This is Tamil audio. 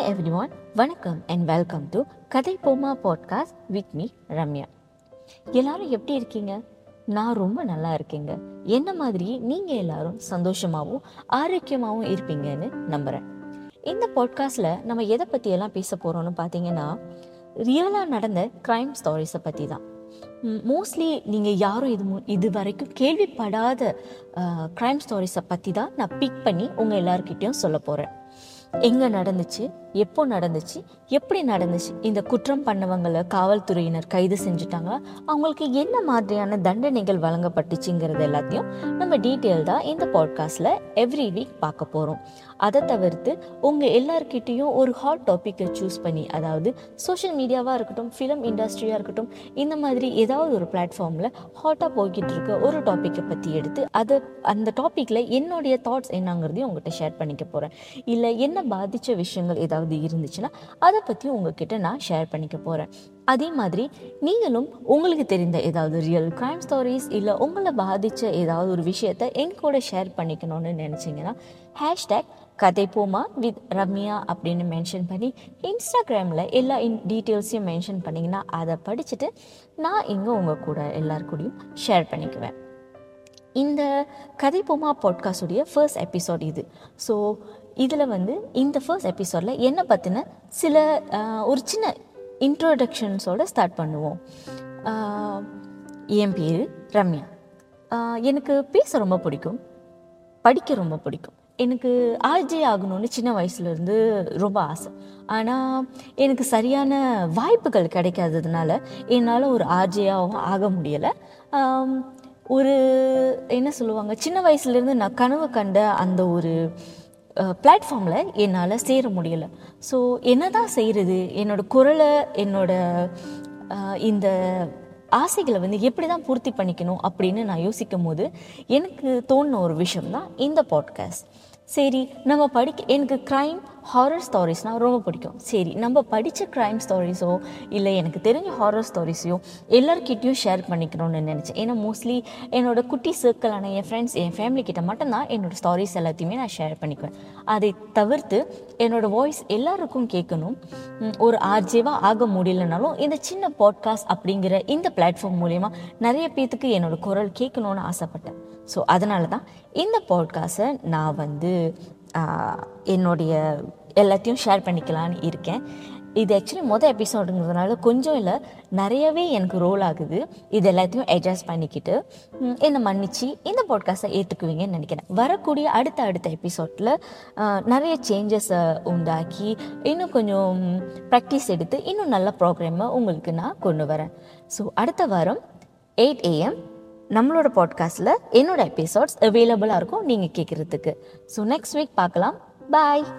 ஹாய் எவ்ரி ஒன் வணக்கம் and welcome to Kathai Poma podcast with me Ramya. எல்லாரும் எப்படி இருக்கீங்க? நான் ரொம்ப நல்லா இருக்கேங்க. என்ன மாதிரி நீங்கள் எல்லாரும் சந்தோஷமாகவும் ஆரோக்கியமாகவும் இருப்பீங்கன்னு நம்புகிறேன் இந்த பாட்காஸ்டில் நம்ம எதை பற்றியெல்லாம் பேச போகிறோம்னு பார்த்தீங்கன்னா ரியலாக நடந்த க்ரைம் ஸ்டாரிஸை பற்றி தான் மோஸ்ட்லி நீங்கள் யாரும் இது மு- இது வரைக்கும் கேள்விப்படாத க்ரைம் ஸ்டாரிஸை பற்றி தான் நான் பிக் பண்ணி உங்கள் எல்லாருக்கிட்டேயும் சொல்ல போகிறேன் எங்கே நடந்துச்சு? எப்போ நடந்துச்சு? எப்படி நடந்துச்சு? இந்த குற்றம் பண்ணவங்களை காவல்துறையினர் கைது செஞ்சுட்டாங்களா? அவங்களுக்கு என்ன மாதிரியான தண்டனைகள் வழங்கப்பட்டுச்சுங்கிறது எல்லாத்தையும் நம்ம டீட்டெயில்டாக இந்த பாட்காஸ்டில் எவ்ரி வீக் பார்க்க போகிறோம் அதை தவிர்த்து உங்கள் எல்லார்கிட்டேயும் ஒரு ஹாட் டாப்பிக்கை சூஸ் பண்ணி அதாவது சோஷியல் மீடியாவாக இருக்கட்டும் ஃபிலிம் இண்டஸ்ட்ரியாக இருக்கட்டும் இந்த மாதிரி ஏதாவது ஒரு பிளாட்ஃபார்மில் ஹாட்டாக போய்கிட்டு இருக்க ஒரு டாப்பிக்கை பற்றி எடுத்து அதை அந்த டாப்பிக்கில் என்னுடைய தாட்ஸ் என்னங்கிறதையும் உங்கள்கிட்ட ஷேர் பண்ணிக்க போகிறேன் இல்லை என்ன பாதித்த விஷயங்கள் ஏதாவது இருந்துச்சுன்னா அதை பற்றி உங்ககிட்ட நான் ஷேர் பண்ணிக்க போகிறேன் அதே மாதிரி நீங்களும் உங்களுக்கு தெரிந்த ஏதாவது ரியல் க்ரைம் ஸ்டோரிஸ் இல்லை உங்களை பாதித்த ஏதாவது ஒரு விஷயத்தை என் கூட ஷேர் பண்ணிக்கணும்னு நினச்சிங்கன்னா ஹேஷ்டேக் கதை போமா வித் ரம்யா அப்படின்னு மென்ஷன் பண்ணி இன்ஸ்டாகிராமில் எல்லா இன் டீட்டெயில்ஸையும் மென்ஷன் பண்ணிங்கன்னா அதை படிச்சுட்டு நான் இங்கே உங்கள் கூட எல்லார் கூடயும் ஷேர் பண்ணிக்குவேன். இந்த கதை போமா பாட்காஸ்டுடைய ஃபர்ஸ்ட் எபிசோட் இது. ஸோ இதில் வந்து இந்த ஃபர்ஸ்ட் எபிசோடில் என்னை பற்றின சில ஒரு சின்ன இன்ட்ரோடக்ஷன்ஸோடு ஸ்டார்ட் பண்ணுவோம். என் பேர் ரம்யா. எனக்கு பேச ரொம்ப பிடிக்கும். படிக்க ரொம்ப பிடிக்கும். எனக்கு ஆர்ஜே ஆகணும்னு சின்ன வயசுலேருந்து ரொம்ப ஆசை. ஆனால் எனக்கு சரியான வாய்ப்புகள் கிடைக்காததுனால என்னால் ஒரு ஆர்ஜேயாகவும் ஆக முடியலை. ஒரு என்ன சொல்லுவாங்க சின்ன வயசுலேருந்து நான் கனவு கண்ட அந்த ஒரு பிளாட்ஃபார்மில் என்னால் சேர முடியலை. ஸோ என்ன தான் செய்கிறது என்னோட குரலை என்னோட இந்த ஆசைகளை வந்து எப்படி தான் பூர்த்தி பண்ணிக்கணும் அப்படின்னு நான் யோசிக்கும் போது எனக்கு தோணுன ஒரு விஷயம் தான் இந்த பாட்காஸ்ட் சரி நம்ம படிக்க எனக்கு க்ரைம் ஹாரர் ஸ்டாரிஸ்னால் ரொம்ப பிடிக்கும். சரி நம்ம படித்த க்ரைம் ஸ்டாரிஸோ இல்லை எனக்கு தெரிஞ்ச ஹாரர் ஸ்டாரிஸையோ எல்லாருக்கிட்டேயும் ஷேர் பண்ணிக்கணும்னு நினச்சேன். ஏன்னா மோஸ்ட்லி என்னோட குட்டி சர்க்கிளான என் ஃப்ரெண்ட்ஸ் என் ஃபேமிலி கிட்ட மட்டும்தான் என்னோட ஸ்டாரிஸ் எல்லாத்தையுமே நான் ஷேர் பண்ணிக்குவேன். அதை தவிர்த்து என்னோடய வாய்ஸ் எல்லாருக்கும் கேட்கணும். ஒரு ஆர்ஜேவாக ஆக முடியலனாலும் இந்த சின்ன பாட்காஸ்ட் அப்படிங்கிற இந்த பிளாட்ஃபார்ம் மூலயமா நிறைய பேர்த்துக்கு என்னோடய குரல் கேட்கணும்னு ஆசைப்பட்டேன். ஸோ அதனால தான் இந்த பாட்காஸ்ட்டை நான் வந்து என்னுடைய எல்லாத்தையும் ஷேர் பண்ணிக்கலான்னு இருக்கேன். இது ஆக்சுவலி மொதல் எபிசோடுங்கிறதுனால கொஞ்சம் இல்லை நிறையவே எனக்கு ரோல் ஆகுது. இது எல்லாத்தையும் அட்ஜஸ்ட் பண்ணிக்கிட்டு என்னை மன்னிச்சு இந்த பாட்காஸ்ட்டை ஏற்றுக்குவீங்கன்னு நினைக்கிறேன். வரக்கூடிய அடுத்த அடுத்த எபிசோடில் நிறைய சேஞ்சஸை உண்டாக்கி இன்னும் கொஞ்சம் ப்ராக்டிஸ் எடுத்து இன்னும் நல்ல ப்ரோக்ராமை உங்களுக்கு நான் கொண்டு வரேன். ஸோ அடுத்த வாரம் எயிட் ஏஎம் நம்மளோட பாட்காஸ்ட்டில் என்னோட எபிசோட்ஸ் அவைலபிளாக இருக்கும் நீங்கள் கேட்குறதுக்கு ஸோ நெக்ஸ்ட் வீக் பார்க்கலாம். பாய்